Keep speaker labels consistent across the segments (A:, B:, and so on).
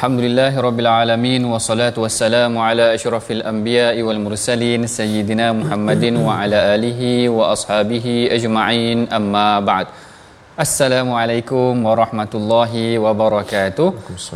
A: Alhamdulillah Rabbil Alamin Wassalatu wassalamu ala ashrafil anbiya wal mursalin Sayyidina Muhammadin wa ala alihi wa ashabihi ajma'in. Amma ba'd. Assalamualaikum warahmatullahi wabarakatuh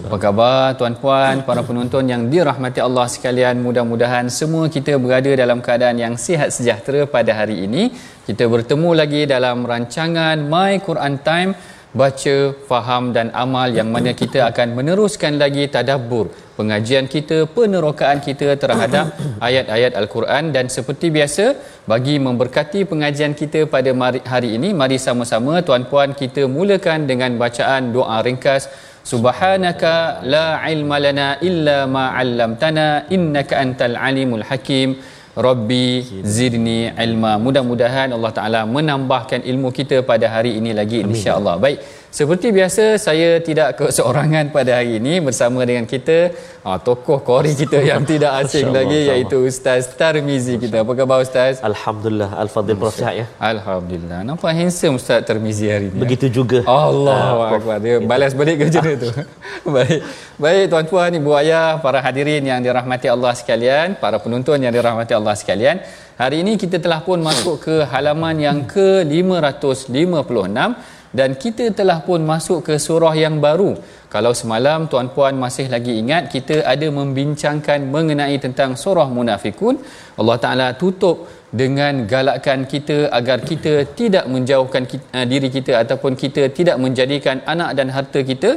A: Apa khabar tuan-puan, para penonton yang dirahmati Allah sekalian? Mudah-mudahan semua kita berada dalam keadaan yang sihat sejahtera pada hari ini. Kita bertemu lagi dalam rancangan My Quran Time baca, faham dan amal yang mana kita akan meneruskan lagi tadabbur pengajian kita, penerokaan kita terhadap ayat-ayat Al-Quran. Dan seperti biasa bagi memberkati pengajian kita pada hari ini mari sama-sama tuan-puan kita mulakan dengan bacaan doa ringkas. Subhanaka la ilma lana illa ma 'allamtana innaka antal alimul hakim Rabbi zidni ilma. Mudah-mudahan Allah Taala menambahkan ilmu kita pada hari ini lagi insya-Allah. Baik. Seperti biasa saya tidak keseorangan pada hari ini bersama dengan kita ah, tokoh kori kita yang tidak asing lagi iaitu Ustaz Tarmizi kita. Apa khabar Ustaz?
B: Alhamdulillah Al-Fadhil Prof Syah ya.
A: Alhamdulillah. Nampak handsome Ustaz Tarmizi hari ini.
B: Begitu juga.
A: Allah uh, Akbar. Dia balas balik kerja dia tu. Baik. Baik tuan-tuan, ibu ayah, para hadirin yang dirahmati Allah sekalian, para penonton yang dirahmati Allah sekalian. Hari ini kita telah pun masuk ke halaman yang ke-556 dan kita telah pun masuk ke surah yang baru. Kalau semalam tuan-puan masih lagi ingat kita ada membincangkan mengenai tentang surah munafikun. Allah Taala tutup dengan galakkan kita agar kita tidak menjauhkan kita, uh, diri kita ataupun kita tidak menjadikan anak dan harta kita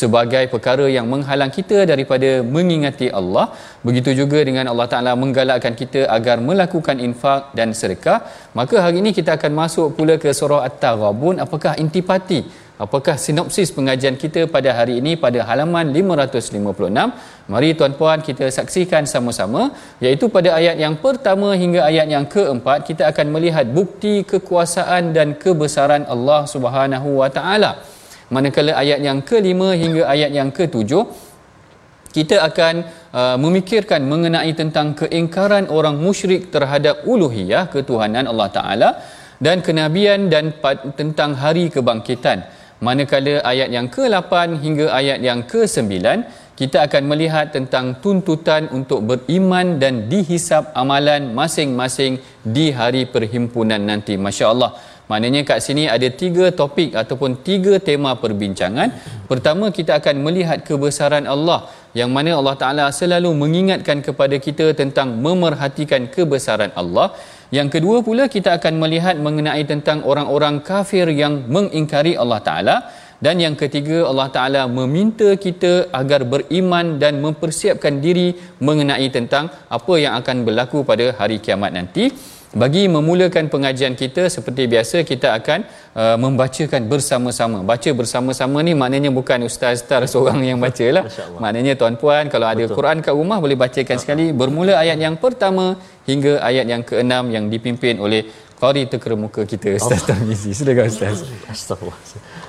A: sebagai perkara yang menghalang kita daripada mengingati Allah. Begitu juga dengan Allah Taala menggalakkan kita agar melakukan infak dan sedekah. Maka hari ini kita akan masuk pula ke surah At-Taghabun. Apakah intipati? Apakah sinopsis pengajian kita pada hari ini pada halaman 556? Mari tuan-puan kita saksikan sama-sama iaitu pada ayat yang pertama hingga ayat yang keempat kita akan melihat bukti kekuasaan dan kebesaran Allah Subhanahu wa taala. Manakala ayat yang kelima hingga ayat yang ketujuh kita akan uh, memikirkan mengenai tentang keingkaran orang musyrik terhadap uluhiyah ketuhanan Allah Taala dan kenabian dan tentang hari kebangkitan. Manakala ayat yang ke-8 hingga ayat yang ke-9 kita akan melihat tentang tuntutan untuk beriman dan dihisap amalan masing-masing di hari perhimpunan nanti. Masya-Allah. Maknanya kat sini ada tiga topik ataupun tiga tema perbincangan. Pertama kita akan melihat kebesaran Allah yang mana Allah Taala selalu mengingatkan kepada kita tentang memerhatikan kebesaran Allah. Yang kedua pula kita akan melihat mengenai tentang orang-orang kafir yang mengingkari Allah Taala dan yang ketiga Allah Taala meminta kita agar beriman dan mempersiapkan diri mengenai tentang apa yang akan berlaku pada hari kiamat nanti. Bagi memulakan pengajian kita seperti biasa kita akan uh, membacakan bersama-sama. Baca bersama-sama ni maknanya bukan ustaz tar seorang yang bacalah. Maknanya tuan-puan kalau ada Betul. Quran kat rumah boleh bacakan sekali bermula ayat yang pertama hingga ayat yang keenam yang dipimpin oleh qari terkemuka kita Ustaz Tarmizi. Silakan Ustaz.
B: Astagfirullah.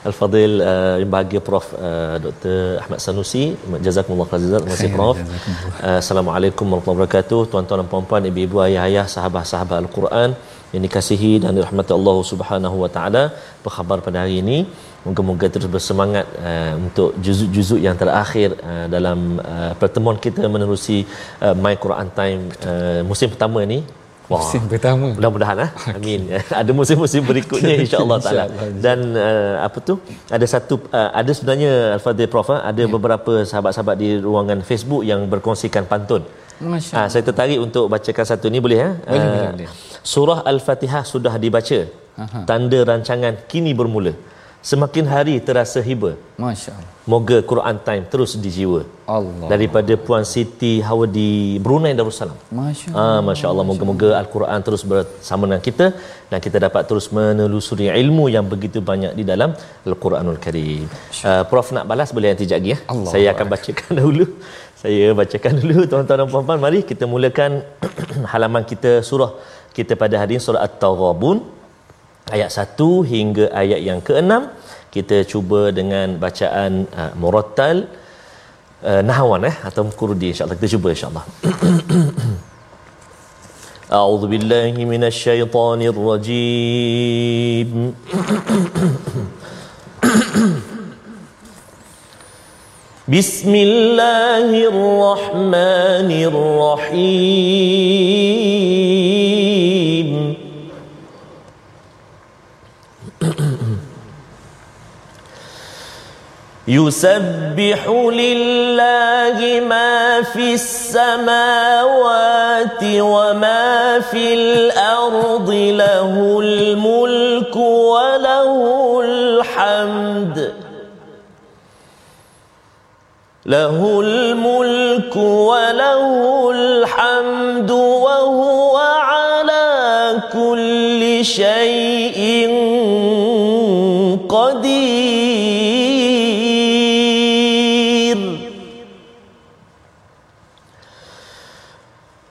B: Al-Fadil uh, yang bahagia Prof uh, Dr. Ahmad Sanusi. Jazakumullah khairan. Terima kasih Prof. Uh, Assalamualaikum warahmatullahi wabarakatuh. Tuan-tuan dan puan-puan, ibu-ibu, ayah-ayah, sahabat-sahabat Al-Quran yang dikasihi dan dirahmati Allah Subhanahu wa taala. Apa khabar pada hari ini? Moga-moga terus bersemangat uh, untuk juzuk-juzuk yang terakhir uh, dalam uh, pertemuan kita menerusi uh, My Quran Time uh, musim pertama ini
A: Wah. Musim pertama.
B: Mudah-mudahan eh. Amin. ada musim-musim berikutnya insya-Allah taala. Dan uh, apa tu? Ada satu uh, ada sebenarnya Al-Fadhil Prof uh, ada ya. beberapa sahabat-sahabat di ruangan Facebook yang berkongsikan pantun. Masya uh, saya tertarik untuk bacakan satu ni boleh eh? Boleh, uh, boleh, boleh. Surah Al-Fatihah sudah dibaca. Aha. Tanda rancangan kini bermula. Semakin hari terasa hiba.
A: Masya Allah.
B: Moga Quran Time terus dijiwa.
A: Allah.
B: Daripada Puan Siti Hawa di Brunei Darussalam.
A: Masya Allah. Ah,
B: Masya Allah. Moga-moga Al-Quran terus bersama dengan kita. Dan kita dapat terus menelusuri ilmu yang begitu banyak di dalam Al-Quranul Karim. Uh, Prof nak balas boleh nanti lagi. Ya? Allah Saya akan bacakan dahulu. Saya bacakan dulu tuan-tuan dan puan-puan. Mari kita mulakan halaman kita surah kita pada hari ini surah At-Taghabun ayat 1 hingga ayat yang ke-6 kita cuba dengan bacaan uh, murattal uh, nahwan eh atau kurdi insyaallah. Kita cuba insyaallah. A'udzu billahi minasyaitonir rajim Bismillahirrahmanirrahim يسبح لله ما في السماوات وما في الأرض له الملك وله الحمد. له الملك وله الحمد وهو على كل شيء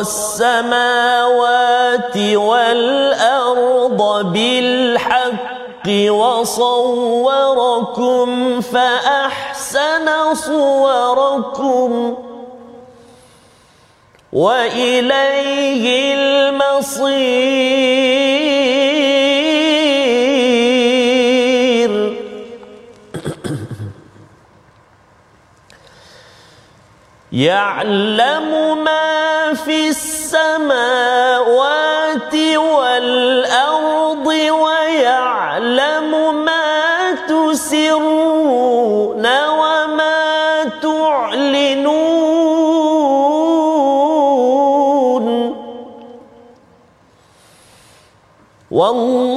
B: السماوات والأرض بالحق وصوركم فأحسن صوركم وإليه المصير. يعلم ما في السماوات والأرض ويعلم ما تسرون وما تعلنون. والله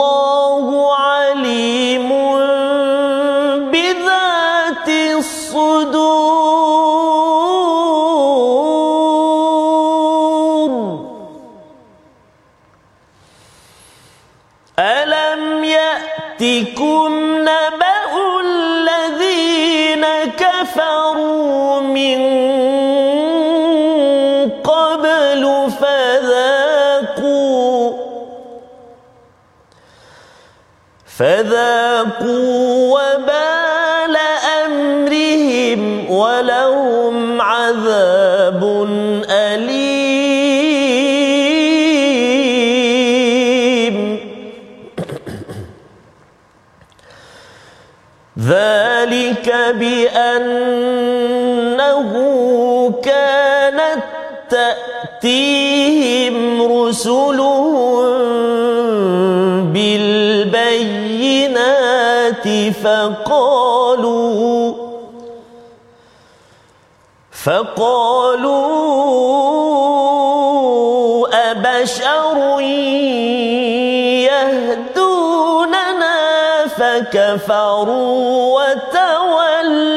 B: كفروا من بأنه كانت تأتيهم رسلهم بالبينات فقالوا فقالوا أبشر كفروا وتولوا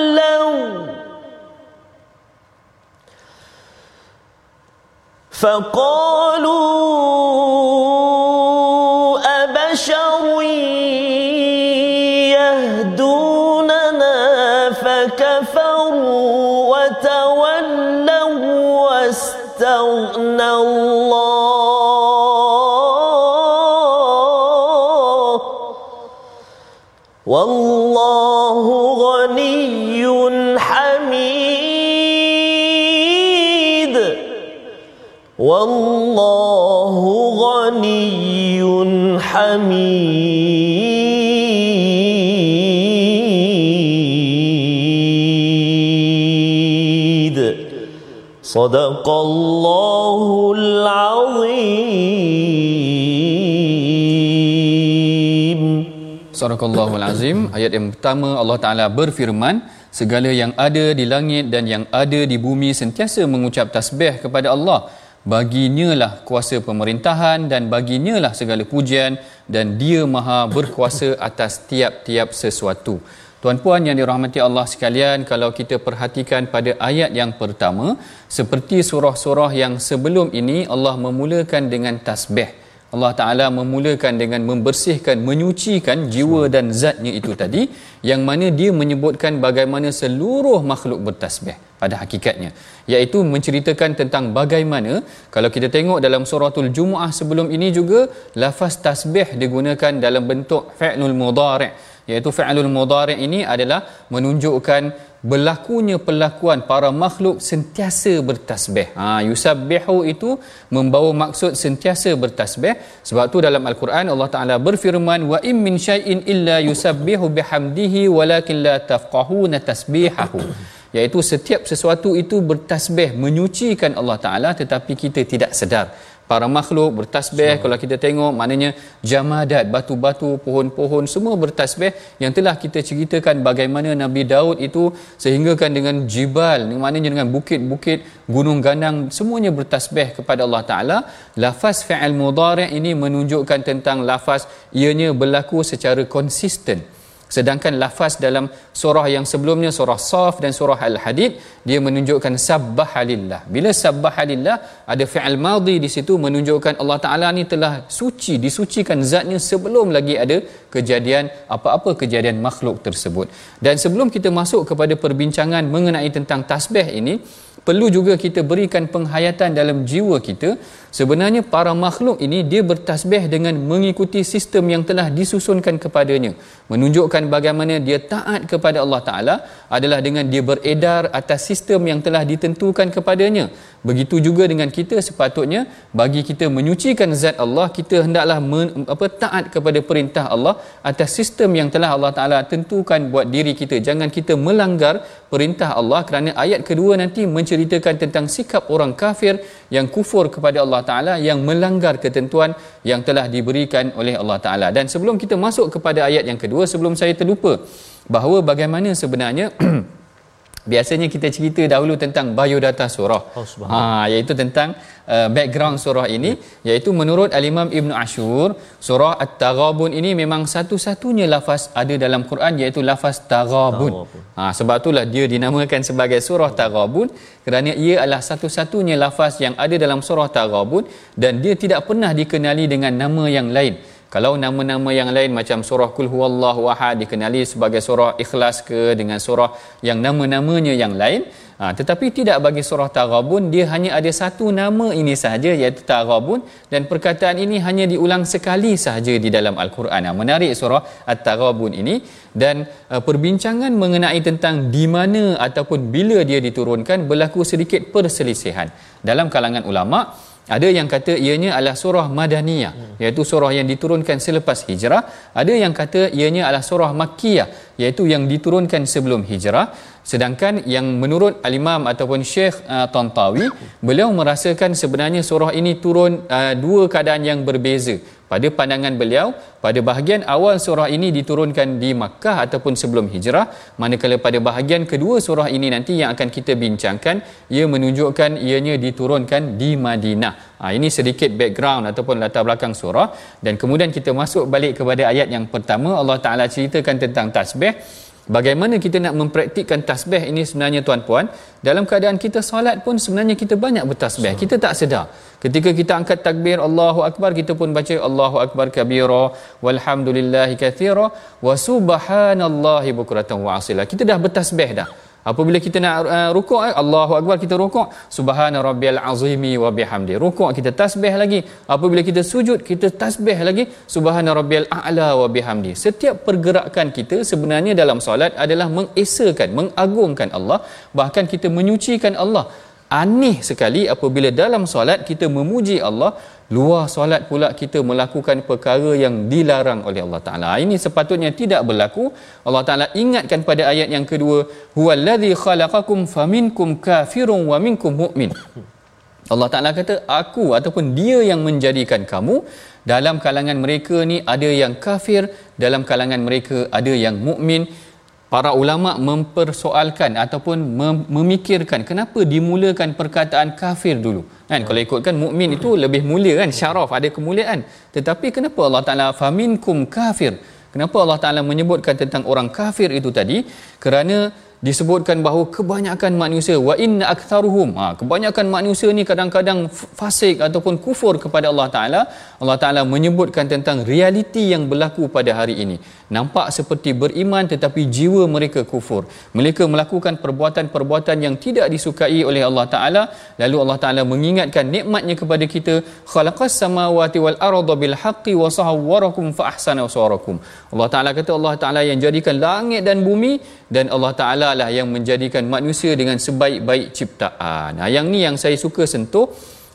B: فقالوا أبشر يهدوننا فكفروا وتولوا واستغنى الله والله غني حميد والله غني حميد صدق الله العظيم
A: Sadaqallahul Azim. Ayat yang pertama Allah Taala berfirman, segala yang ada di langit dan yang ada di bumi sentiasa mengucap tasbih kepada Allah. Baginya lah kuasa pemerintahan dan baginya lah segala pujian dan dia maha berkuasa atas tiap-tiap sesuatu. Tuan-puan yang dirahmati Allah sekalian, kalau kita perhatikan pada ayat yang pertama, seperti surah-surah yang sebelum ini Allah memulakan dengan tasbih. Allah Ta'ala memulakan dengan membersihkan, menyucikan jiwa dan zatnya itu tadi yang mana dia menyebutkan bagaimana seluruh makhluk bertasbih pada hakikatnya. Iaitu menceritakan tentang bagaimana kalau kita tengok dalam suratul Jumu'ah sebelum ini juga lafaz tasbih digunakan dalam bentuk fi'lul mudhari' iaitu fi'lul mudhari' ini adalah menunjukkan berlakunya perlakuan para makhluk sentiasa bertasbih. Ha yusabbihu itu membawa maksud sentiasa bertasbih. Sebab tu dalam al-Quran Allah Taala berfirman wa in min syai'in illa yusabbihu bihamdihi walakin la tafqahuna tasbihahu. Iaitu setiap sesuatu itu bertasbih menyucikan Allah Taala tetapi kita tidak sedar para makhluk bertasbih. So. kalau kita tengok maknanya jamadat batu-batu pohon-pohon semua bertasbih yang telah kita ceritakan bagaimana Nabi Daud itu sehinggakan dengan jibal maknanya dengan bukit-bukit gunung ganang semuanya bertasbih kepada Allah Taala. Lafaz fi'il mudhari' ini menunjukkan tentang lafaz ianya berlaku secara konsisten sedangkan lafaz dalam surah yang sebelumnya surah Saf dan surah Al-Hadid dia menunjukkan sabbahalillah. Bila sabbahalillah ada fi'il madhi di situ menunjukkan Allah Taala ni telah suci disucikan zatnya sebelum lagi ada kejadian apa-apa kejadian makhluk tersebut. Dan sebelum kita masuk kepada perbincangan mengenai tentang tasbih ini perlu juga kita berikan penghayatan dalam jiwa kita sebenarnya para makhluk ini dia bertasbih dengan mengikuti sistem yang telah disusunkan kepadanya. Menunjukkan bagaimana dia taat kepada Allah Taala adalah dengan dia beredar atas sistem yang telah ditentukan kepadanya. Begitu juga dengan kita sepatutnya bagi kita menyucikan zat Allah kita hendaklah men, apa taat kepada perintah Allah atas sistem yang telah Allah Taala tentukan buat diri kita. Jangan kita melanggar perintah Allah kerana ayat kedua nanti menceritakan tentang sikap orang kafir yang kufur kepada Allah Taala yang melanggar ketentuan yang telah diberikan oleh Allah Taala. Dan sebelum kita masuk kepada ayat yang kedua sebelum saya terlupa bahawa bagaimana sebenarnya biasanya kita cerita dahulu tentang biodata surah. Oh, ha iaitu tentang uh, background surah ini iaitu menurut al-Imam Ibn Ashur surah At-Taghabun ini memang satu-satunya lafaz ada dalam Quran iaitu lafaz Taghabun. Ha sebab itulah dia dinamakan sebagai surah Taghabun kerana ia adalah satu-satunya lafaz yang ada dalam surah Taghabun dan dia tidak pernah dikenali dengan nama yang lain kalau nama-nama yang lain macam surah kul huwallahu ahad dikenali sebagai surah ikhlas ke dengan surah yang nama-namanya yang lain ha, tetapi tidak bagi surah taghabun dia hanya ada satu nama ini sahaja iaitu taghabun dan perkataan ini hanya diulang sekali sahaja di dalam al-Quran. Ha, menarik surah at-taghabun ini. Dan uh, perbincangan mengenai tentang di mana ataupun bila dia diturunkan berlaku sedikit perselisihan. Dalam kalangan ulama ada yang kata ianya adalah surah madaniyah iaitu surah yang diturunkan selepas hijrah. Ada yang kata ianya adalah surah makkiyah iaitu yang diturunkan sebelum hijrah sedangkan yang menurut al-imam ataupun syekh uh, Tantawi beliau merasakan sebenarnya surah ini turun uh, dua keadaan yang berbeza. Pada pandangan beliau pada bahagian awal surah ini diturunkan di Makkah ataupun sebelum hijrah manakala pada bahagian kedua surah ini nanti yang akan kita bincangkan ia menunjukkan ianya diturunkan di Madinah. Ha, ini sedikit background ataupun latar belakang surah. Dan kemudian kita masuk balik kepada ayat yang pertama Allah Taala ceritakan tentang tasbih Bagaimana kita nak mempraktikkan tasbih ini sebenarnya tuan-puan? Dalam keadaan kita solat pun sebenarnya kita banyak bertasbih. Kita tak sedar. Ketika kita angkat takbir Allahu Akbar, kita pun baca Allahu Akbar kabira walhamdulillahi kathira wa subhanallahi bukratan wa asila. Kita dah bertasbih dah. Apabila kita nak uh, rukuk eh, Allahu akbar kita rukuk subhana rabbiyal azimi wa bihamdi. Rukuk kita tasbih lagi. Apabila kita sujud kita tasbih lagi subhana rabbiyal a'la wa bihamdi. Setiap pergerakan kita sebenarnya dalam solat adalah mengesakan, mengagungkan Allah, bahkan kita menyucikan Allah. Aneh sekali apabila dalam solat kita memuji Allah luar solat pula kita melakukan perkara yang dilarang oleh Allah Taala. Ini sepatutnya tidak berlaku. Allah Taala ingatkan pada ayat yang kedua, huwallazi khalaqakum faminkum kafirun wa minkum mu'min. Allah Taala kata aku ataupun dia yang menjadikan kamu dalam kalangan mereka ni ada yang kafir, dalam kalangan mereka ada yang mukmin para ulama mempersoalkan ataupun memikirkan kenapa dimulakan perkataan kafir dulu kan kalau ikutkan mukmin itu lebih mulia kan syaraf ada kemuliaan. Tetapi kenapa Allah Taala faminkum kafir? Kenapa Allah Taala menyebutkan tentang orang kafir itu tadi? Kerana disebutkan bahawa kebanyakan manusia wa inna aktharuhum ha kebanyakan manusia ni kadang-kadang fasik ataupun kufur kepada Allah taala. Allah taala menyebutkan tentang realiti yang berlaku pada hari ini. Nampak seperti beriman tetapi jiwa mereka kufur. Mereka melakukan perbuatan-perbuatan yang tidak disukai oleh Allah taala. Lalu Allah taala mengingatkan nikmatnya kepada kita. Khalaqas samawati wal arda bil haqqi wa sawwarakum fa ahsana Allah taala kata Allah taala yang jadikan langit dan bumi dan Allah taala lah yang menjadikan manusia dengan sebaik-baik ciptaan. Ha, yang ni yang saya suka sentuh.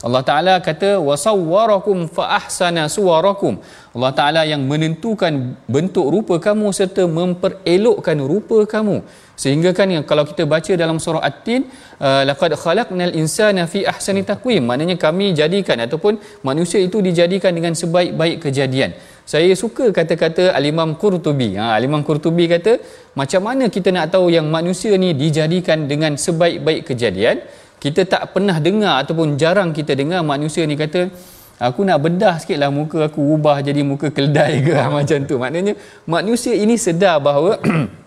A: Allah Taala kata wasawwarakum fa ahsana suwarakum. Allah Taala yang menentukan bentuk rupa kamu serta memperelokkan rupa kamu. Sehingga kan kalau kita baca dalam surah At-Tin, uh, laqad khalaqnal insana fi ahsani taqwim. Maknanya kami jadikan ataupun manusia itu dijadikan dengan sebaik-baik kejadian. Saya suka kata-kata Al-Imam Qurtubi. Ha, Al-Imam Qurtubi kata, macam mana kita nak tahu yang manusia ni dijadikan dengan sebaik-baik kejadian? Kita tak pernah dengar ataupun jarang kita dengar manusia ni kata, aku nak bedah sikit lah muka aku ubah jadi muka keldai ke macam tu. Maknanya manusia ini sedar bahawa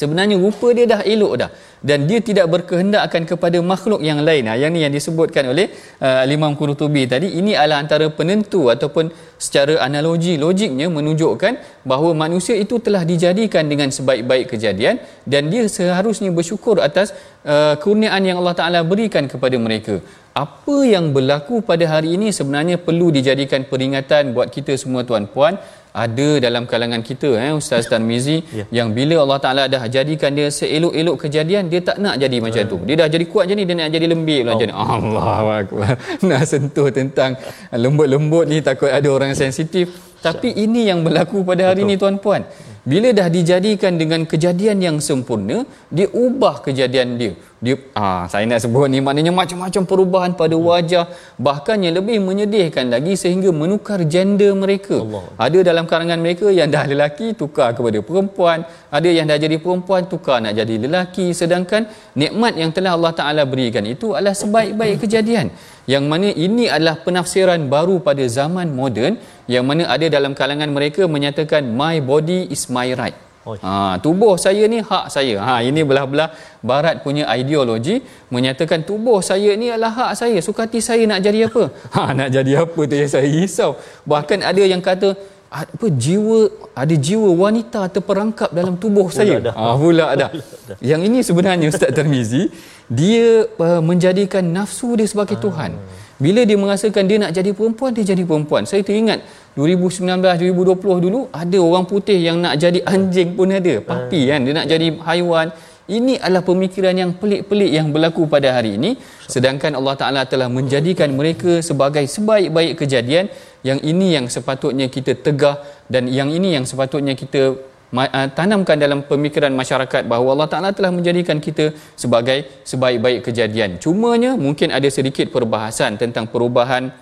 A: sebenarnya rupa dia dah elok dah dan dia tidak berkehendak akan kepada makhluk yang lain. Ha, yang ni yang disebutkan oleh uh, Imam Qurtubi tadi ini adalah antara penentu ataupun secara analogi logiknya menunjukkan bahawa manusia itu telah dijadikan dengan sebaik-baik kejadian dan dia seharusnya bersyukur atas uh, kurniaan yang Allah Taala berikan kepada mereka. Apa yang berlaku pada hari ini sebenarnya perlu dijadikan peringatan buat kita semua tuan-puan ada dalam kalangan kita eh Ustaz Tarmizi ya. yang bila Allah Taala dah jadikan dia seelok-elok kejadian dia tak nak jadi macam tu. Dia dah jadi kuat macam ni dia nak jadi lembik pula macam ni. Allahuakbar. Nak sentuh tentang lembut-lembut ni takut ada orang sensitif. Tapi ini yang berlaku pada hari ini tuan-puan bila dah dijadikan dengan kejadian yang sempurna dia ubah kejadian dia. Dia ah saya nak sebut ni maknanya macam-macam perubahan pada wajah bahkan yang lebih menyedihkan lagi sehingga menukar gender mereka. Allah. ada dalam kalangan mereka yang dah lelaki tukar kepada perempuan. Ada yang dah jadi perempuan tukar nak jadi lelaki. Sedangkan nikmat yang telah Allah Taala berikan itu adalah sebaik-baik kejadian yang mana ini adalah penafsiran baru pada zaman moden yang mana ada dalam kalangan mereka menyatakan my body is my right Ha, tubuh saya ni hak saya. Ha, ini belah-belah barat punya ideologi menyatakan tubuh saya ni adalah hak saya. Suka hati saya nak jadi apa? Ha, nak jadi apa tu yang saya risau. Bahkan ada yang kata apa jiwa ada jiwa wanita terperangkap dalam tubuh pula saya. Dah. Ha, pula dah. Yang ini sebenarnya Ustaz Termizi dia uh, menjadikan nafsu dia sebagai ha. Tuhan. Bila dia merasakan dia nak jadi perempuan, dia jadi perempuan. Saya teringat 2019-2020 dulu, ada orang putih yang nak jadi anjing pun ada. Papi hmm. kan, dia nak jadi haiwan. Ini adalah pemikiran yang pelik-pelik yang berlaku pada hari ini. Sedangkan Allah Ta'ala telah menjadikan mereka sebagai sebaik-baik kejadian. Yang ini yang sepatutnya kita tegah dan yang ini yang sepatutnya kita uh, tanamkan dalam pemikiran masyarakat bahawa Allah Taala telah menjadikan kita sebagai sebaik-baik kejadian. Cumanya mungkin ada sedikit perbahasan tentang perubahan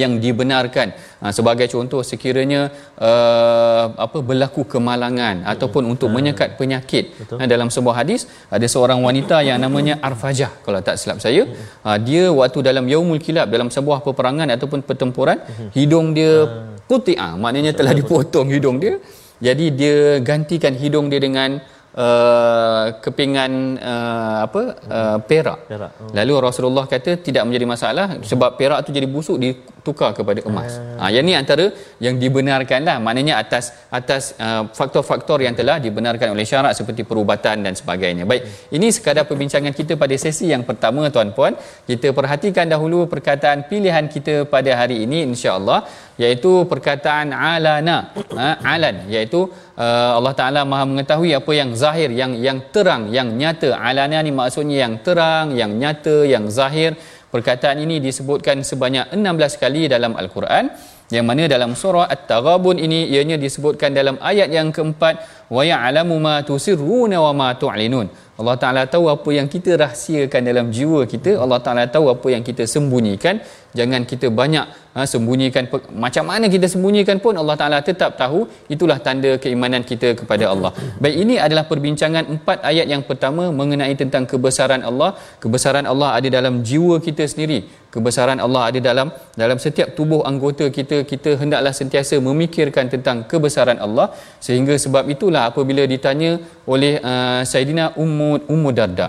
A: yang dibenarkan. Ha, sebagai contoh sekiranya uh, apa berlaku kemalangan Betul. ataupun untuk ha. menyekat penyakit. Ha, dalam sebuah hadis ada seorang wanita yang namanya Arfajah kalau tak silap saya. Ha, dia waktu dalam yaumul kilab dalam sebuah peperangan ataupun pertempuran hidung dia putih. Ah maknanya telah dipotong hidung dia. Jadi dia gantikan hidung dia dengan uh, kepingan uh, apa uh, perak. perak. Oh. Lalu Rasulullah kata tidak menjadi masalah sebab perak tu jadi busuk ditukar kepada emas. Ha uh. yang ni antara yang dibenarkanlah maknanya atas atas uh, faktor-faktor yang telah dibenarkan oleh syarak seperti perubatan dan sebagainya. Baik, ini sekadar perbincangan kita pada sesi yang pertama tuan-puan. Kita perhatikan dahulu perkataan pilihan kita pada hari ini insya-Allah iaitu perkataan alana ha, alan. Iaitu uh, Allah Taala Maha mengetahui apa yang zahir yang yang terang yang nyata. Alana ni maksudnya yang terang yang nyata yang zahir. Perkataan ini disebutkan sebanyak 16 kali dalam al-Quran. Yang mana dalam surah at-taghabun ini ianya disebutkan dalam ayat yang keempat wa ya'lamu ma tusirruna wa ma tu'linun. Allah Taala tahu apa yang kita rahsiakan dalam jiwa kita. Allah Taala tahu apa yang kita sembunyikan jangan kita banyak ha, sembunyikan macam mana kita sembunyikan pun Allah Taala tetap tahu itulah tanda keimanan kita kepada Allah. Baik ini adalah perbincangan empat ayat yang pertama mengenai tentang kebesaran Allah. Kebesaran Allah ada dalam jiwa kita sendiri. Kebesaran Allah ada dalam dalam setiap tubuh anggota kita kita hendaklah sentiasa memikirkan tentang kebesaran Allah. Sehingga sebab itulah apabila ditanya oleh uh, Saidina Ummu Ummu Darda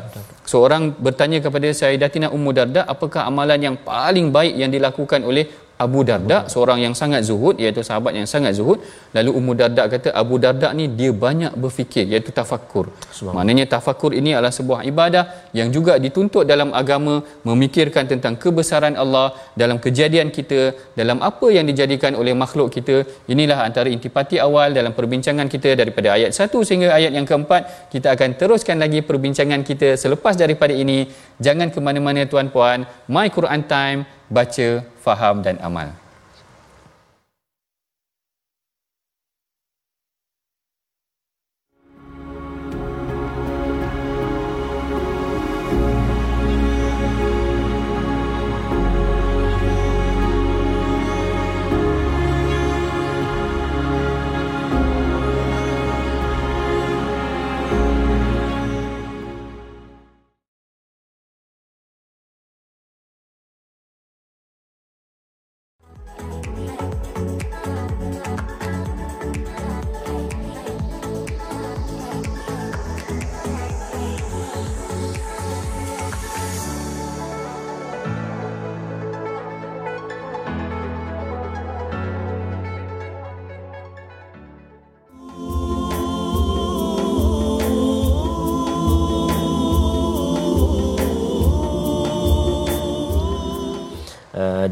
A: seorang bertanya kepada Sayyidatina Ummu Darda apakah amalan yang paling baik yang dilakukan oleh Abu Darda seorang yang sangat zuhud iaitu sahabat yang sangat zuhud. Lalu Ummu Darda kata Abu Darda ni dia banyak berfikir iaitu tafakur maknanya tafakur ini adalah sebuah ibadah yang juga dituntut dalam agama memikirkan tentang kebesaran Allah dalam kejadian kita dalam apa yang dijadikan oleh makhluk kita. Inilah antara intipati awal dalam perbincangan kita daripada ayat 1 sehingga ayat yang keempat. Kita akan teruskan lagi perbincangan kita selepas daripada ini. Jangan ke mana-mana tuan-puan. My Quran time baca, faham dan amal.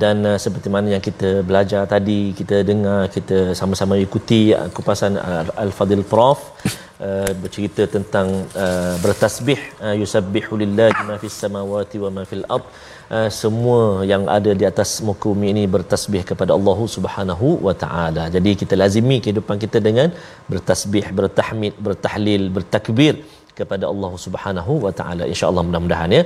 B: Dan uh, seperti mana yang kita belajar tadi kita dengar kita sama-sama ikuti uh, kupasan uh, al-fadil prof uh, bercerita tentang uh, bertasbih uh, yusabbihu lillahi ma fis samawati wa ma fil ard. Uh, semua yang ada di atas muka bumi ini bertasbih kepada Allah Subhanahu wa taala. Jadi kita lazimi kehidupan kita dengan bertasbih bertahmid bertahlil bertakbir kepada Allah Subhanahu wa taala insyaallah mudah-mudahan ya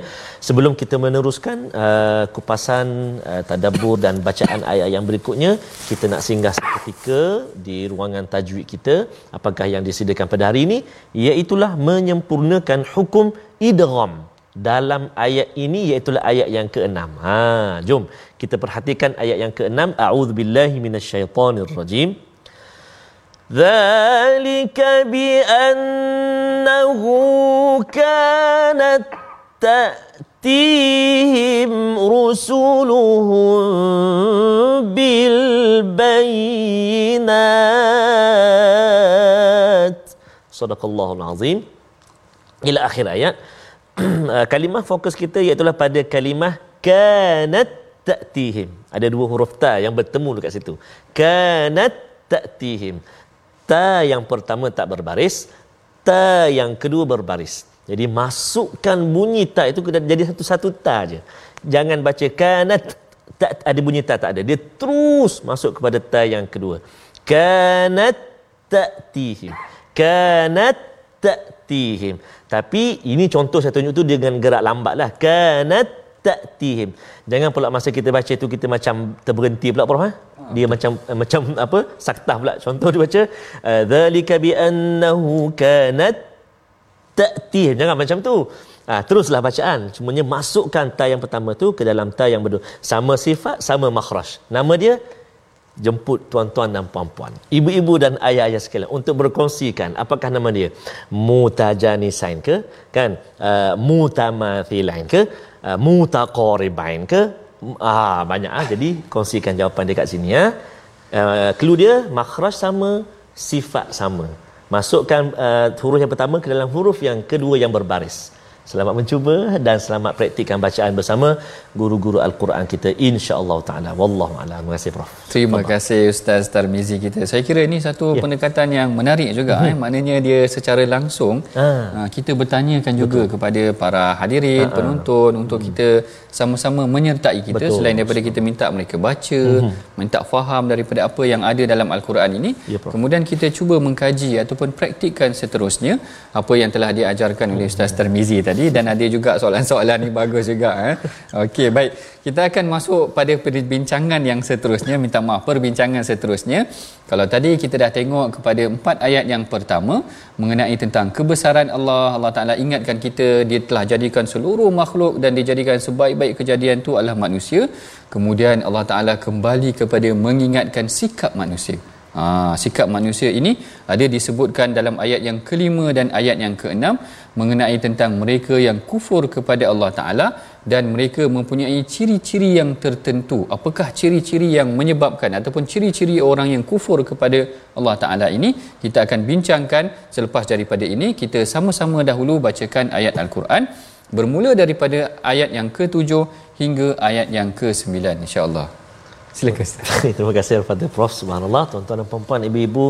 B: sebelum kita meneruskan uh, kupasan uh, tadabbur dan bacaan ayat yang berikutnya kita nak singgah seketika di ruangan tajwid kita apakah yang disediakan pada hari ini iaitu menyempurnakan hukum idgham dalam ayat ini iaitu ayat yang keenam. Ha, jom kita perhatikan ayat yang keenam. A'udzubillahi minasyaitonirrajim. ذلك بأنه كانت تأتيهم رسلهم بالبينات صدق الله العظيم إلى آخر آيات kalimah fokus kita iaitu pada kalimah kanat ta'tihim ada dua huruf ta yang bertemu dekat situ kanat ta'tihim ta yang pertama tak berbaris ta yang kedua berbaris. Jadi masukkan bunyi ta itu jadi satu-satu ta aja jangan baca kanat tak ada bunyi ta tak ada. Dia terus masuk kepada ta yang kedua. Kanat ta'tihim kanat ta'tihim tapi ini contoh saya tunjuk tu dengan gerak lambat lah. Kanat ta'tihim jangan pula masa kita baca tu kita macam terberhenti pula Prof ha? Dia macam uh, macam apa saktah pula contoh dia baca eh, zalika bi annahu kanat ta'ti jangan macam tu ha, teruslah bacaan cumanya masukkan ta yang pertama tu ke dalam ta yang kedua sama sifat sama makhraj nama dia jemput tuan-tuan dan puan-puan, ibu-ibu dan ayah-ayah sekalian untuk berkongsikan apakah nama dia? Mutajanisain ke? Kan? Uh, mutamathilain ke? Uh, mutaqaribain ke? Ah banyak ah. Jadi kongsikan jawapan dekat sini ya. Uh, clue dia makhraj sama, sifat sama. Masukkan uh, huruf yang pertama ke dalam huruf yang kedua yang berbaris. Selamat mencuba dan selamat praktikkan bacaan bersama guru-guru Al-Quran kita insya-Allah taala. Wallahu a'lam. Terima kasih Prof.
A: Terima Faham. kasih Ustaz Tarmizi kita. Saya kira ini satu ya. pendekatan yang menarik juga hmm. eh. Maknanya dia secara langsung ha. kita bertanyakan juga Betul. kepada para hadirin, ha. penonton untuk hmm. kita sama-sama menyertai kita Betul. selain daripada kita minta mereka baca, hmm. minta faham daripada apa yang ada dalam Al-Quran ini. Ya, Kemudian kita cuba mengkaji ataupun praktikkan seterusnya apa yang telah diajarkan oleh Ustaz Tarmizi tadi dan ada juga soalan-soalan ni bagus juga eh. Okey, baik. Kita akan masuk pada perbincangan yang seterusnya. Minta maaf, perbincangan seterusnya. Kalau tadi kita dah tengok kepada empat ayat yang pertama mengenai tentang kebesaran Allah. Allah Taala ingatkan kita dia telah jadikan seluruh makhluk dan dijadikan sebaik-baik kejadian tu adalah manusia. Kemudian Allah Taala kembali kepada mengingatkan sikap manusia. Ha, sikap manusia ini ada disebutkan dalam ayat yang kelima dan ayat yang keenam mengenai tentang mereka yang kufur kepada Allah Ta'ala dan mereka mempunyai ciri-ciri yang tertentu. Apakah ciri-ciri yang menyebabkan ataupun ciri-ciri orang yang kufur kepada Allah Ta'ala ini? Kita akan bincangkan selepas daripada ini. Kita sama-sama dahulu bacakan ayat Al-Quran. Bermula daripada ayat yang ke-7 hingga ayat yang ke-9 insyaAllah. Silakan.
B: Terima kasih kepada Prof. Subhanallah, tuan-tuan dan puan-puan, ibu-ibu,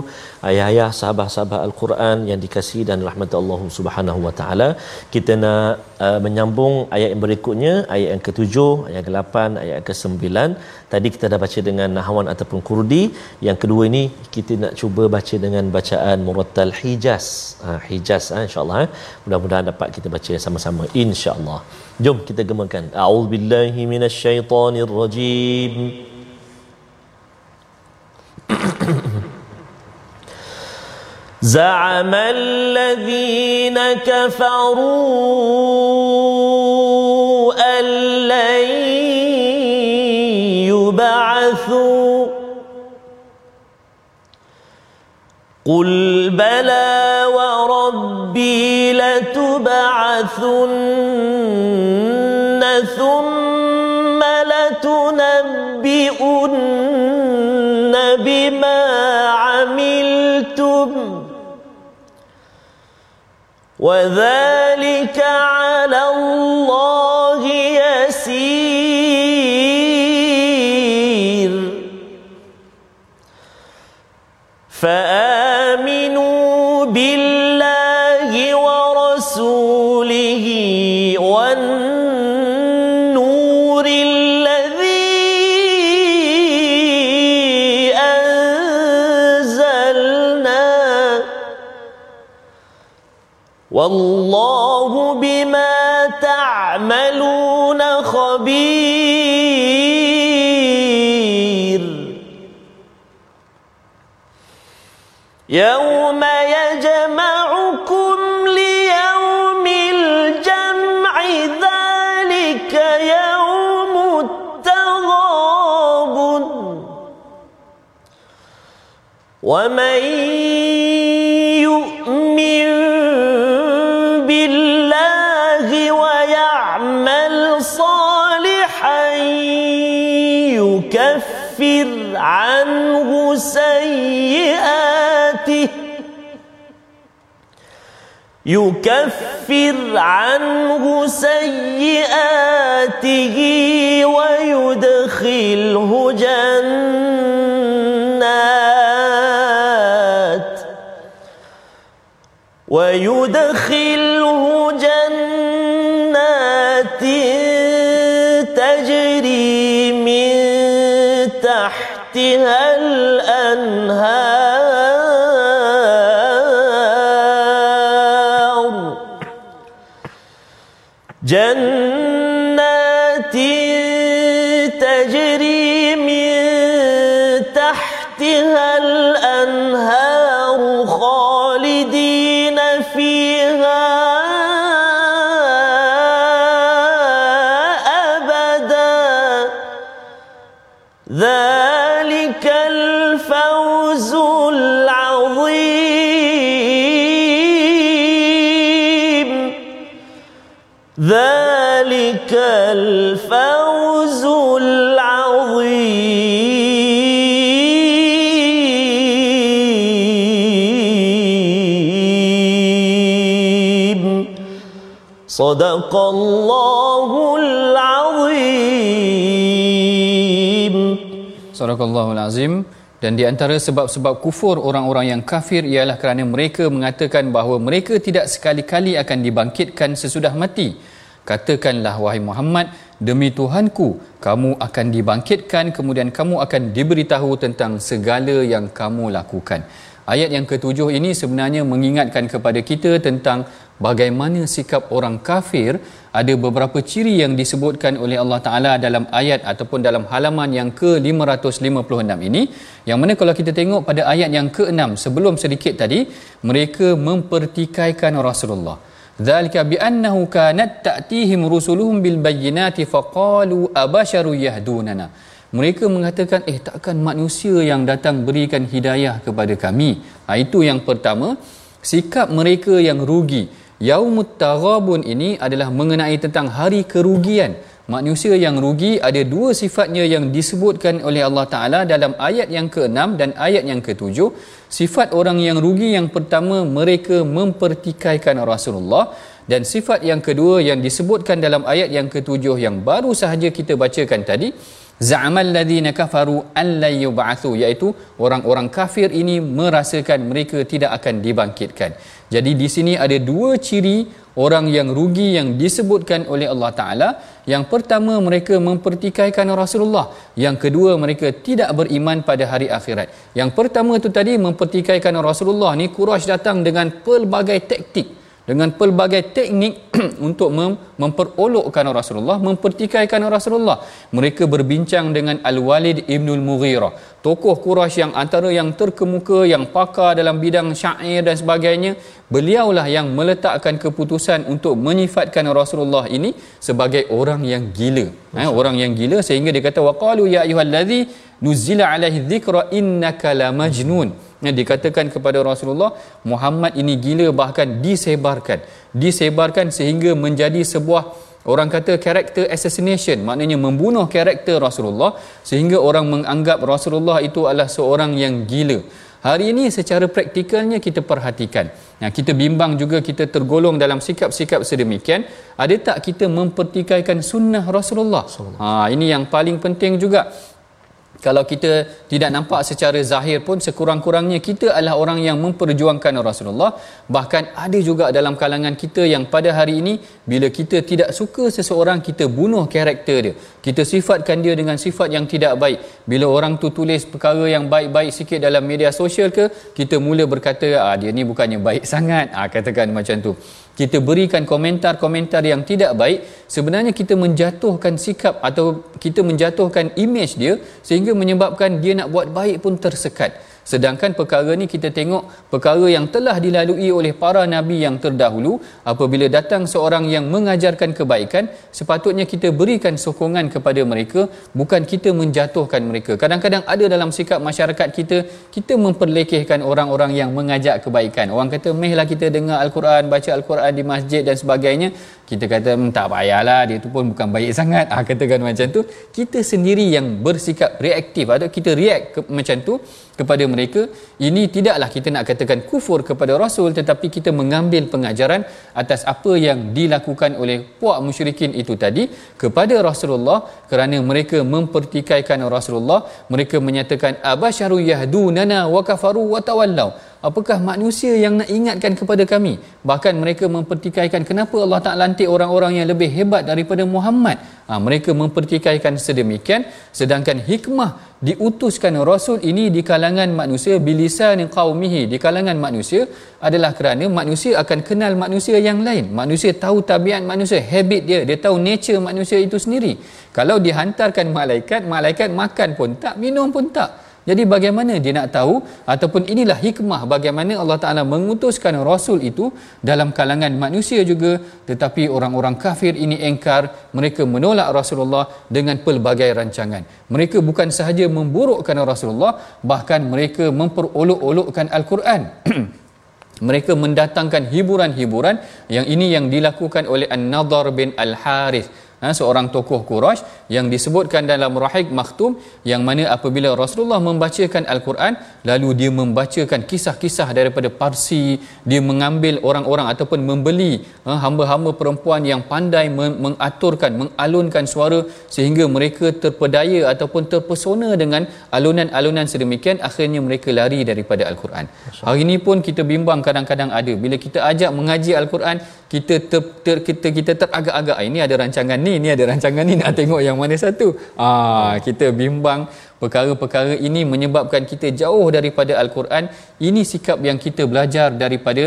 B: ayah-ayah, sahabat-sahabat Al-Quran yang dikasihi dan rahmat Allah Subhanahu wa taala. Kita nak uh, menyambung ayat yang berikutnya, ayat yang ke-7, ayat yang ke-8, ayat yang ke-9. Tadi kita dah baca dengan nahwan ataupun kurdi. Yang kedua ini kita nak cuba baca dengan bacaan murattal Hijaz. Ha, Hijaz ha, insya-Allah. Ha. Mudah-mudahan dapat kita baca sama-sama insya-Allah. Jom kita gemakan. A'udzubillahi minasyaitonirrajim. rajim. زعم الذين كفروا أن لن يبعثوا. قل بلى وربي لتبعثن ثم وذلك والله بما تعملون خبير. يوم يجمعكم ليوم الجمع ذلك يوم التغابن. ومن سيئاته يكفر عنه سيئاته ويدخله جنات ويدخله جنات تجري من تحتها ذلك الفوز العظيم. ذلك الفوز العظيم. صدق الله
A: Sadaqallahul Azim dan di antara sebab-sebab kufur orang-orang yang kafir ialah kerana mereka mengatakan bahawa mereka tidak sekali-kali akan dibangkitkan sesudah mati. Katakanlah wahai Muhammad, demi Tuhanku, kamu akan dibangkitkan kemudian kamu akan diberitahu tentang segala yang kamu lakukan. Ayat yang ketujuh ini sebenarnya mengingatkan kepada kita tentang bagaimana sikap orang kafir? Ada beberapa ciri yang disebutkan oleh Allah Taala dalam ayat ataupun dalam halaman yang ke-556 ini. Yang mana kalau kita tengok pada ayat yang ke-6 sebelum sedikit tadi mereka mempertikaikan Rasulullah. Zalika bi annahu kanat ta'tihim rusuluhum bil bayyinati faqalu abasharu yahdunana. Mereka mengatakan eh takkan manusia yang datang berikan hidayah kepada kami? Ha, itu yang pertama. Sikap mereka yang rugi yaumut taghabun ini adalah mengenai tentang hari kerugian. Manusia yang rugi ada dua sifatnya yang disebutkan oleh Allah Taala dalam ayat yang ke-6 dan ayat yang ke-7 sifat orang yang rugi yang pertama mereka mempertikaikan Rasulullah. Dan sifat yang kedua yang disebutkan dalam ayat yang ketujuh yang baru sahaja kita bacakan tadi za'amal ladina kafaru an la yub'athu iaitu orang-orang kafir ini merasakan mereka tidak akan dibangkitkan. Jadi di sini ada dua ciri orang yang rugi yang disebutkan oleh Allah Taala. Yang pertama mereka mempertikaikan Rasulullah. Yang kedua mereka tidak beriman pada hari akhirat. Yang pertama tu tadi mempertikaikan Rasulullah ni Quraisy datang dengan pelbagai taktik dengan pelbagai teknik untuk mem- memperolokkan Rasulullah, mempertikaikan Rasulullah. Mereka berbincang dengan Al-Walid Ibn Al-Mughirah, tokoh Quraisy yang antara yang terkemuka, yang pakar dalam bidang syair dan sebagainya. Beliaulah yang meletakkan keputusan untuk menyifatkan Rasulullah ini sebagai orang yang gila. Ha, orang yang gila sehingga dia kata waqalu ya ayyuhallazi nuzila alaihi dzikra innaka la majnun yang dikatakan kepada Rasulullah Muhammad ini gila bahkan disebarkan disebarkan sehingga menjadi sebuah orang kata karakter assassination maknanya membunuh karakter Rasulullah sehingga orang menganggap Rasulullah itu adalah seorang yang gila Hari ini secara praktikalnya kita perhatikan. Nah, kita bimbang juga kita tergolong dalam sikap-sikap sedemikian. Ada tak kita mempertikaikan sunnah Rasulullah? Ha, ini yang paling penting juga kalau kita tidak nampak secara zahir pun sekurang-kurangnya kita adalah orang yang memperjuangkan Rasulullah. Bahkan ada juga dalam kalangan kita yang pada hari ini bila kita tidak suka seseorang kita bunuh karakter dia. Kita sifatkan dia dengan sifat yang tidak baik. Bila orang tu tulis perkara yang baik-baik sikit dalam media sosial ke kita mula berkata ah dia ni bukannya baik sangat. Ah katakan macam tu kita berikan komentar-komentar yang tidak baik sebenarnya kita menjatuhkan sikap atau kita menjatuhkan image dia sehingga menyebabkan dia nak buat baik pun tersekat sedangkan perkara ni kita tengok perkara yang telah dilalui oleh para nabi yang terdahulu. Apabila datang seorang yang mengajarkan kebaikan sepatutnya kita berikan sokongan kepada mereka bukan kita menjatuhkan mereka. Kadang-kadang ada dalam sikap masyarakat kita kita memperlekehkan orang-orang yang mengajak kebaikan. Orang kata mehlah kita dengar al-Quran baca al-Quran di masjid dan sebagainya kita kata hmm, tak payahlah dia tu pun bukan baik sangat. Ah katakan macam tu. Kita sendiri yang bersikap reaktif atau kita react ke, macam tu kepada mereka ini tidaklah kita nak katakan kufur kepada rasul tetapi kita mengambil pengajaran atas apa yang dilakukan oleh puak musyrikin itu tadi kepada Rasulullah. Kerana mereka mempertikaikan Rasulullah mereka menyatakan abasyaru yahdunana wa kafaru wa tawallau apakah manusia yang nak ingatkan kepada kami? Bahkan mereka mempertikaikan kenapa Allah tak lantik orang-orang yang lebih hebat daripada Muhammad. Ha, mereka mempertikaikan sedemikian sedangkan hikmah diutuskan rasul ini di kalangan manusia bilisan qaumihi di kalangan manusia adalah kerana manusia akan kenal manusia yang lain. Manusia tahu tabiat manusia habit dia dia tahu nature manusia itu sendiri. Kalau dihantarkan malaikat malaikat makan pun tak minum pun tak Jadi bagaimana dia nak tahu ataupun inilah hikmah bagaimana Allah Taala mengutuskan rasul itu dalam kalangan manusia juga tetapi orang-orang kafir ini engkar mereka menolak Rasulullah dengan pelbagai rancangan. Mereka bukan sahaja memburukkan Rasulullah bahkan mereka memperolok-olokkan Al-Quran. mereka mendatangkan hiburan-hiburan yang ini yang dilakukan oleh An-Nadhar bin Al-Harith ha, seorang tokoh Quraisy yang disebutkan dalam Rahik Maktum yang mana apabila Rasulullah membacakan Al-Quran lalu dia membacakan kisah-kisah daripada Parsi dia mengambil orang-orang ataupun membeli ha, hamba-hamba perempuan yang pandai mengaturkan mengalunkan suara sehingga mereka terpedaya ataupun terpesona dengan alunan-alunan sedemikian akhirnya mereka lari daripada Al-Quran. Hari ini pun kita bimbang kadang-kadang ada. Bila kita ajak mengaji Al-Quran kita ter, ter, kita kita teragak-agak ini ada rancangan ni ni ada rancangan ni nak tengok yang mana satu. Ah kita bimbang perkara-perkara ini menyebabkan kita jauh daripada al-Quran. Ini sikap yang kita belajar daripada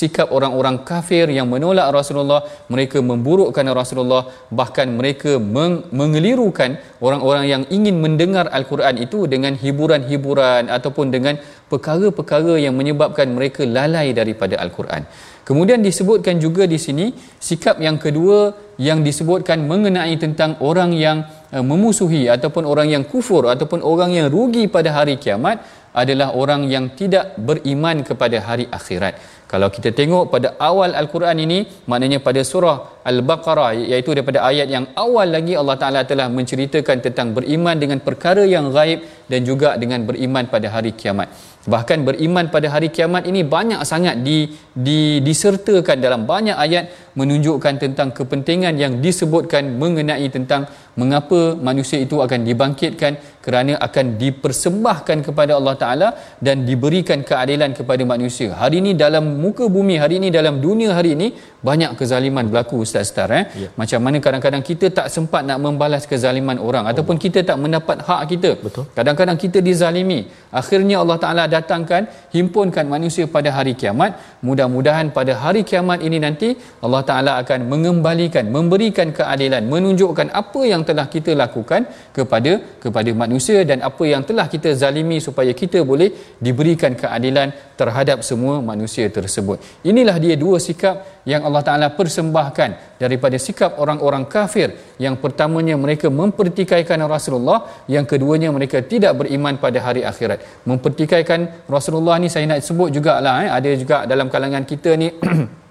A: sikap orang-orang kafir yang menolak Rasulullah. Mereka memburukkan Rasulullah. Bahkan mereka meng- mengelirukan orang-orang yang ingin mendengar al-Quran itu dengan hiburan-hiburan ataupun dengan perkara-perkara yang menyebabkan mereka lalai daripada al-Quran Kemudian disebutkan juga di sini sikap yang kedua yang disebutkan mengenai tentang orang yang uh, memusuhi ataupun orang yang kufur ataupun orang yang rugi pada hari kiamat adalah orang yang tidak beriman kepada hari akhirat. Kalau kita tengok pada awal al-Quran ini maknanya pada surah Al-Baqarah iaitu daripada ayat yang awal lagi Allah Taala telah menceritakan tentang beriman dengan perkara yang gaib dan juga dengan beriman pada hari kiamat. Bahkan beriman pada hari kiamat ini banyak sangat di, di, disertakan dalam banyak ayat menunjukkan tentang kepentingan yang disebutkan mengenai tentang mengapa manusia itu akan dibangkitkan kerana akan dipersembahkan kepada Allah Taala dan diberikan keadilan kepada manusia. Hari ini dalam muka bumi hari ini dalam dunia hari ini banyak kezaliman berlaku ustaz-ustaz eh. Ya. Macam mana kadang-kadang kita tak sempat nak membalas kezaliman orang oh. ataupun kita tak mendapat hak kita. Betul. Kadang-kadang kita dizalimi. Akhirnya Allah Taala datangkan himpunkan manusia pada hari kiamat. Mudah-mudahan pada hari kiamat ini nanti Allah Taala akan mengembalikan, memberikan keadilan, menunjukkan apa yang telah kita lakukan kepada kepada manusia dan apa yang telah kita zalimi supaya kita boleh diberikan keadilan terhadap semua manusia tersebut. Inilah dia dua sikap yang Allah Taala persembahkan daripada sikap orang-orang kafir. Yang pertamanya mereka mempertikaikan Rasulullah, yang keduanya mereka tidak beriman pada hari akhirat. Mempertikaikan Rasulullah ni saya nak sebut jugalah eh ada juga dalam kalangan kita ni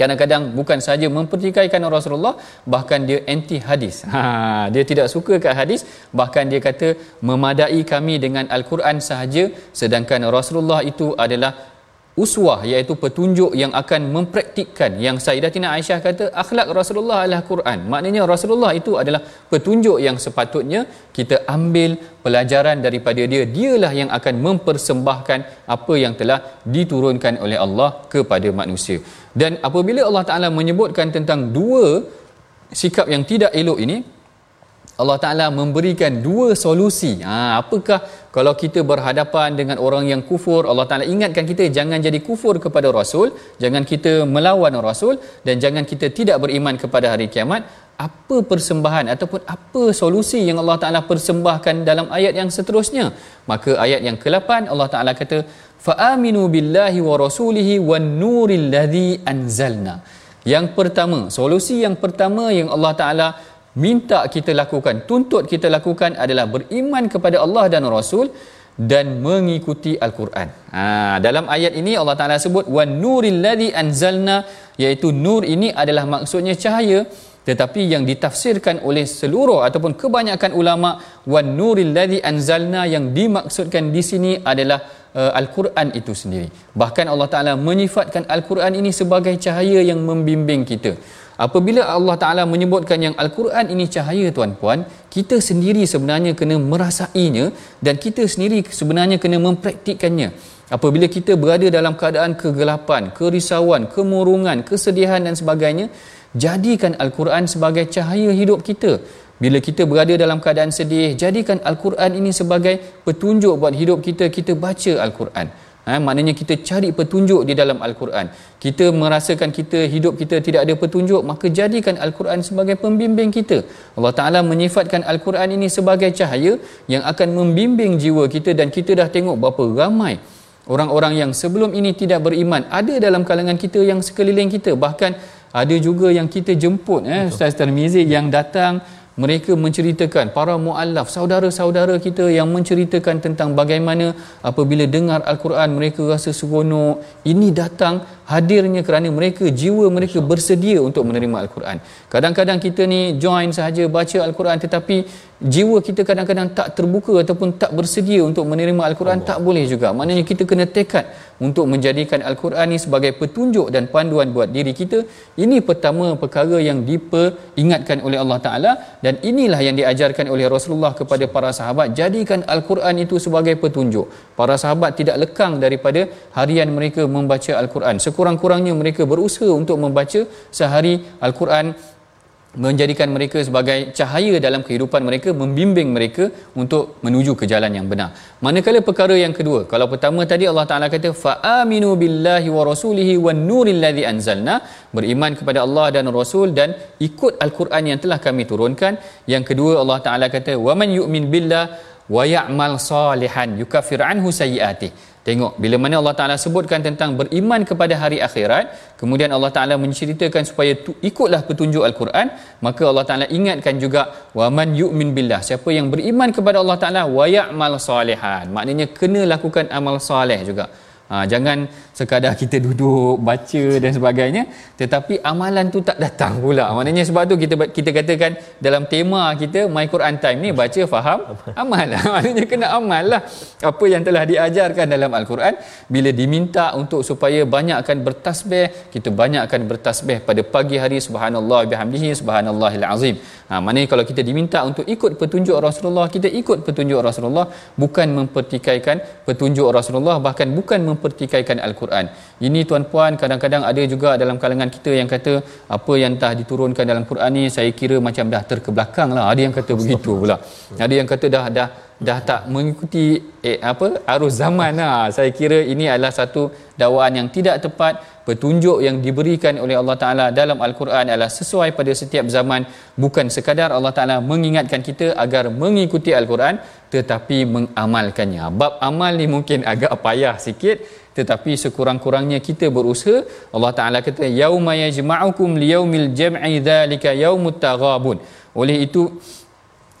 A: kadang-kadang bukan saja mempertikaikan Rasulullah bahkan dia anti hadis. Ha dia tidak suka kat hadis. Bahkan dia kata memadai kami dengan al-Quran sahaja sedangkan Rasulullah itu adalah uswah iaitu petunjuk yang akan mempraktikkan. Yang Sayyidatina Aisyah kata akhlak Rasulullah adalah Quran. Maknanya Rasulullah itu adalah petunjuk yang sepatutnya kita ambil pelajaran daripada dia. Dialah yang akan mempersembahkan apa yang telah diturunkan oleh Allah kepada manusia dan apabila Allah Taala menyebutkan tentang dua sikap yang tidak elok ini Allah Ta'ala memberikan dua solusi. Ha, apakah kalau kita berhadapan dengan orang yang kufur, Allah Ta'ala ingatkan kita jangan jadi kufur kepada Rasul, jangan kita melawan Rasul dan jangan kita tidak beriman kepada hari kiamat apa persembahan ataupun apa solusi yang Allah Taala persembahkan dalam ayat yang seterusnya? Maka ayat yang ke-8 Allah Taala kata fa'aminu billahi wa rasulihi wan nuril ladzi anzalna. Yang pertama solusi yang pertama yang Allah Taala minta kita lakukan tuntut kita lakukan adalah beriman kepada Allah dan Rasul dan mengikuti al-Quran. Ha, dalam ayat ini Allah Taala sebut wan nuril ladzi anzalna iaitu nur ini adalah maksudnya cahaya tetapi yang ditafsirkan oleh seluruh ataupun kebanyakan ulama wan nuril ladzi anzalna yang dimaksudkan di sini adalah uh, al-Quran itu sendiri. Bahkan Allah Taala menyifatkan al-Quran ini sebagai cahaya yang membimbing kita. Apabila Allah Ta'ala menyebutkan yang Al-Quran ini cahaya tuan-puan, kita sendiri sebenarnya kena merasainya dan kita sendiri sebenarnya kena mempraktikkannya. Apabila kita berada dalam keadaan kegelapan, kerisauan, kemurungan, kesedihan dan sebagainya, jadikan Al-Quran sebagai cahaya hidup kita. Bila kita berada dalam keadaan sedih, jadikan Al-Quran ini sebagai petunjuk buat hidup kita, kita baca Al-Quran Ha, maknanya kita cari petunjuk di dalam Al-Quran. Kita merasakan kita hidup kita tidak ada petunjuk, maka jadikan Al-Quran sebagai pembimbing kita. Allah Taala menyifatkan Al-Quran ini sebagai cahaya yang akan membimbing jiwa kita dan kita dah tengok berapa ramai orang-orang yang sebelum ini tidak beriman ada dalam kalangan kita yang sekeliling kita. Bahkan ada juga yang kita jemput eh Ustaz Tarmizi yang datang mereka menceritakan para muallaf saudara-saudara kita yang menceritakan tentang bagaimana apabila dengar al-Quran mereka rasa seronok. Ini datang hadirnya kerana mereka jiwa mereka bersedia untuk menerima al-Quran. Kadang-kadang kita ni join sahaja baca al-Quran tetapi jiwa kita kadang-kadang tak terbuka ataupun tak bersedia untuk menerima al-Quran tak boleh juga. Maknanya kita kena tekad untuk menjadikan al-Quran ni sebagai petunjuk dan panduan buat diri kita. Ini pertama perkara yang diperingatkan oleh Allah taala dan inilah yang diajarkan oleh Rasulullah kepada para sahabat. Jadikan al-Quran itu sebagai petunjuk. Para sahabat tidak lekang daripada harian mereka membaca al-Quran sekurang-kurangnya mereka berusaha untuk membaca sehari al-Quran menjadikan mereka sebagai cahaya dalam kehidupan mereka membimbing mereka untuk menuju ke jalan yang benar. Manakala perkara yang kedua kalau pertama tadi Allah Taala kata fa aminu billahi wa rasulihi wan nuril ladzi anzalna beriman kepada Allah dan Rasul dan ikut al-Quran yang telah kami turunkan. Yang kedua Allah Taala kata wa man yu'min billah wa ya'mal salihan yukaffir anhu sayyi'atihi Tengok bila mana Allah Taala sebutkan tentang beriman kepada hari akhirat, kemudian Allah Taala menceritakan supaya tu, ikutlah petunjuk Al-Quran, maka Allah Taala ingatkan juga wa man yu'min billah, siapa yang beriman kepada Allah Taala wa ya'mal salihan. Maknanya kena lakukan amal soleh juga. Ha, jangan sekadar kita duduk baca dan sebagainya. Tetapi amalan tu tak datang pula. Maknanya sebab tu kita kita katakan dalam tema kita my Quran time ni baca faham amal. Maknanya kena amal lah. Apa yang telah diajarkan dalam Al-Quran bila diminta untuk supaya banyakkan bertasbih kita banyakkan bertasbih pada pagi hari subhanallah bihamdihi subhanallahil azim ha, maknanya kalau kita diminta untuk ikut petunjuk Rasulullah kita ikut petunjuk Rasulullah bukan mempertikaikan petunjuk Rasulullah bahkan bukan mempertikaikan Al-Quran. Ini tuan-puan kadang-kadang ada juga dalam kalangan kita yang kata apa yang telah diturunkan dalam Quran ni saya kira macam dah terkebelakang lah. Ada yang kata begitu pula. Ada yang kata dah dah dah tak mengikuti eh, apa arus zaman lah. Saya kira ini adalah satu dakwaan yang tidak tepat. Petunjuk yang diberikan oleh Allah Ta'ala dalam Al-Quran adalah sesuai pada setiap zaman. Bukan sekadar Allah Ta'ala mengingatkan kita agar mengikuti Al-Quran tetapi mengamalkannya. Bab amal ni mungkin agak payah sikit tetapi sekurang-kurangnya kita berusaha. Allah Taala kata yauma yajma'ukum liyaumil jam'i dzalika yaumut taghabun. Oleh itu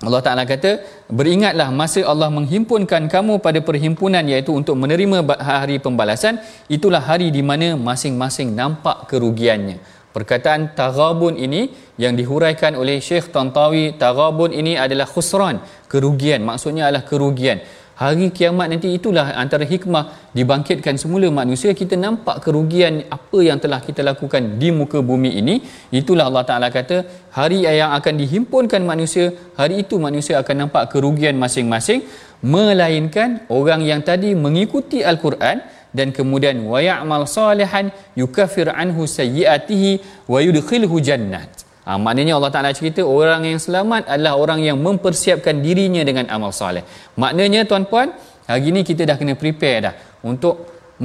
A: Allah Taala kata beringatlah masa Allah menghimpunkan kamu pada perhimpunan iaitu untuk menerima hari pembalasan. Itulah hari di mana masing-masing nampak kerugiannya. Perkataan taghabun ini yang dihuraikan oleh Syekh Tantawi taghabun ini adalah khusran kerugian. Maksudnya adalah kerugian. Hari kiamat nanti itulah antara hikmah dibangkitkan semula manusia. Kita nampak kerugian apa yang telah kita lakukan di muka bumi ini. Itulah Allah Taala kata hari yang akan dihimpunkan manusia hari itu manusia akan nampak kerugian masing-masing. Melainkan orang yang tadi mengikuti al-Quran dan kemudian wa ya'mal salihan yukaffir anhu sayyiatihi wa yudkhilhu jannat Ha, maknanya Allah Ta'ala cerita orang yang selamat adalah orang yang mempersiapkan dirinya dengan amal soleh. Maknanya tuan-puan, hari ini kita dah kena prepare dah untuk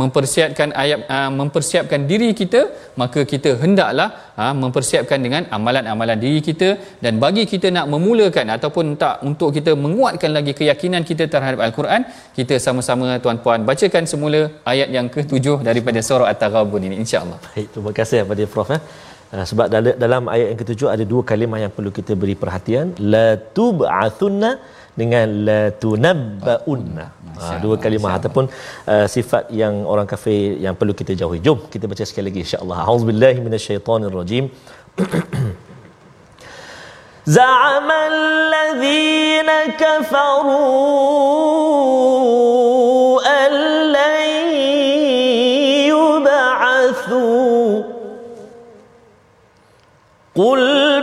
A: mempersiapkan ayat uh, mempersiapkan diri kita maka kita hendaklah uh, mempersiapkan dengan amalan-amalan diri kita dan bagi kita nak memulakan ataupun tak untuk kita menguatkan lagi keyakinan kita terhadap al-Quran kita sama-sama tuan-puan bacakan semula ayat yang ke-7 daripada surah at-taghabun ini insya-Allah.
B: Baik terima kasih kepada prof eh. Uh, sebab dalam ayat yang ketujuh ada dua kalimah yang perlu kita beri perhatian la tub'athunna dengan la tunabbaunna uh, dua kalimah ataupun uh, sifat yang orang kafir yang perlu kita jauhi jom kita baca sekali lagi insyaallah auzubillahi minasyaitonirrajim زعم الذين كفروا قل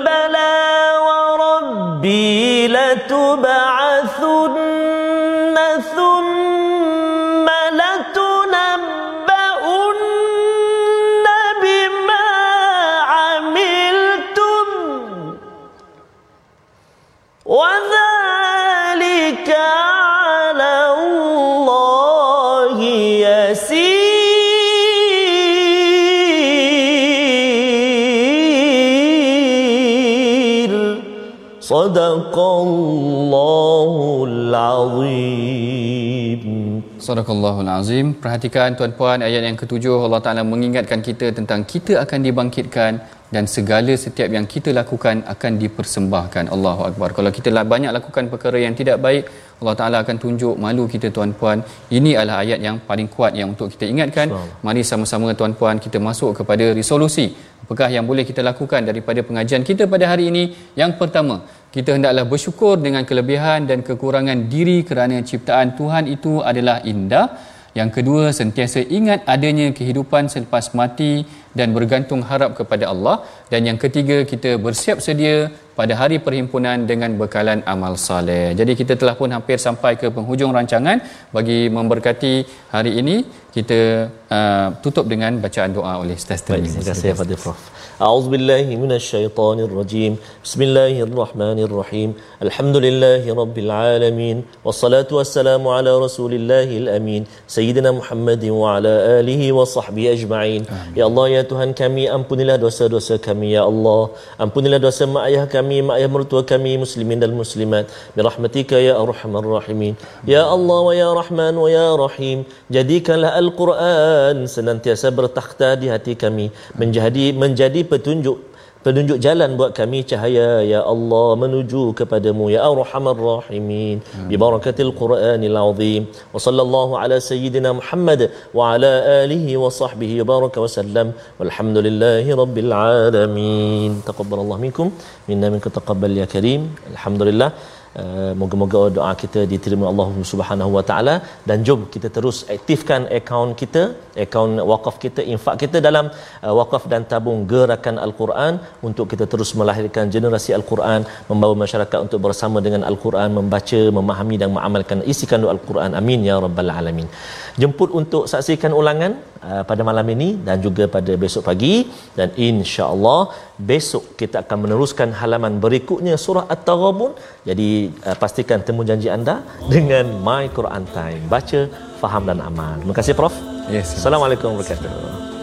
B: Sadaqallahul Azim.
A: Perhatikan tuan-puan ayat yang ketujuh Allah Taala mengingatkan kita tentang kita akan dibangkitkan dan segala setiap yang kita lakukan akan dipersembahkan. Allahu akbar. Kalau kita banyak lakukan perkara yang tidak baik Allah Taala akan tunjuk malu kita tuan-puan. Ini adalah ayat yang paling kuat yang untuk kita ingatkan. Mari sama-sama tuan-puan kita masuk kepada resolusi. Apakah yang boleh kita lakukan daripada pengajian kita pada hari ini? Yang pertama kita hendaklah bersyukur dengan kelebihan dan kekurangan diri kerana ciptaan Tuhan itu adalah indah. Yang kedua, sentiasa ingat adanya kehidupan selepas mati dan bergantung harap kepada Allah dan yang ketiga kita bersiap sedia pada hari perhimpunan dengan bekalan amal saleh. Jadi kita telah pun hampir sampai ke penghujung rancangan bagi memberkati hari ini kita uh, tutup dengan bacaan doa oleh Ustaz
B: Terima kasih kepada Prof. أعوذ Billahi من الشيطان rajim. Bismillahirrahmanirrahim. الله الرحمن الرحيم الحمد لله رب العالمين والصلاة والسلام على رسول الله الأمين سيدنا محمد ya Tuhan kami, ampunilah dosa-dosa kami, Ya Allah. Ampunilah dosa mak ayah kami, mak ayah mertua kami, muslimin dan muslimat. Mirahmatika, Ya Ar-Rahman Rahimin. Ya Allah, wa Ya Rahman, wa Ya Rahim. Jadikanlah Al-Quran senantiasa bertakhta di hati kami. Menjadi, menjadi petunjuk penunjuk jalan buat kami cahaya. Ya Allah menuju kepadamu ya arhamar rahimin. Bi barakatil qur'anil azim. Wa sallallahu ala sayyidina muhammad wa ala alihi wa sahbihi baraka wa sallam. Walhamdulillahi rabbil alamin. Taqabbalallahu minkum. Minna minkum taqabbal ya karim. Alhamdulillah Uh, moga-moga doa kita diterima Allah Subhanahu Wa Taala dan jom kita terus aktifkan akaun kita, akaun wakaf kita, infak kita dalam uh, wakaf dan tabung gerakan Al-Quran untuk kita terus melahirkan generasi Al-Quran, membawa masyarakat untuk bersama dengan Al-Quran, membaca, memahami dan mengamalkan isi kandung Al-Quran. Amin ya rabbal alamin. Jemput untuk saksikan ulangan uh, pada malam ini dan juga pada besok pagi dan insya-Allah besok kita akan meneruskan halaman berikutnya surah At-Taghabun. Jadi uh, pastikan temu janji anda dengan My Quran Time. Baca, faham dan amal. Terima kasih Prof.
A: Yes.
B: Assalamualaikum warahmatullahi wabarakatuh.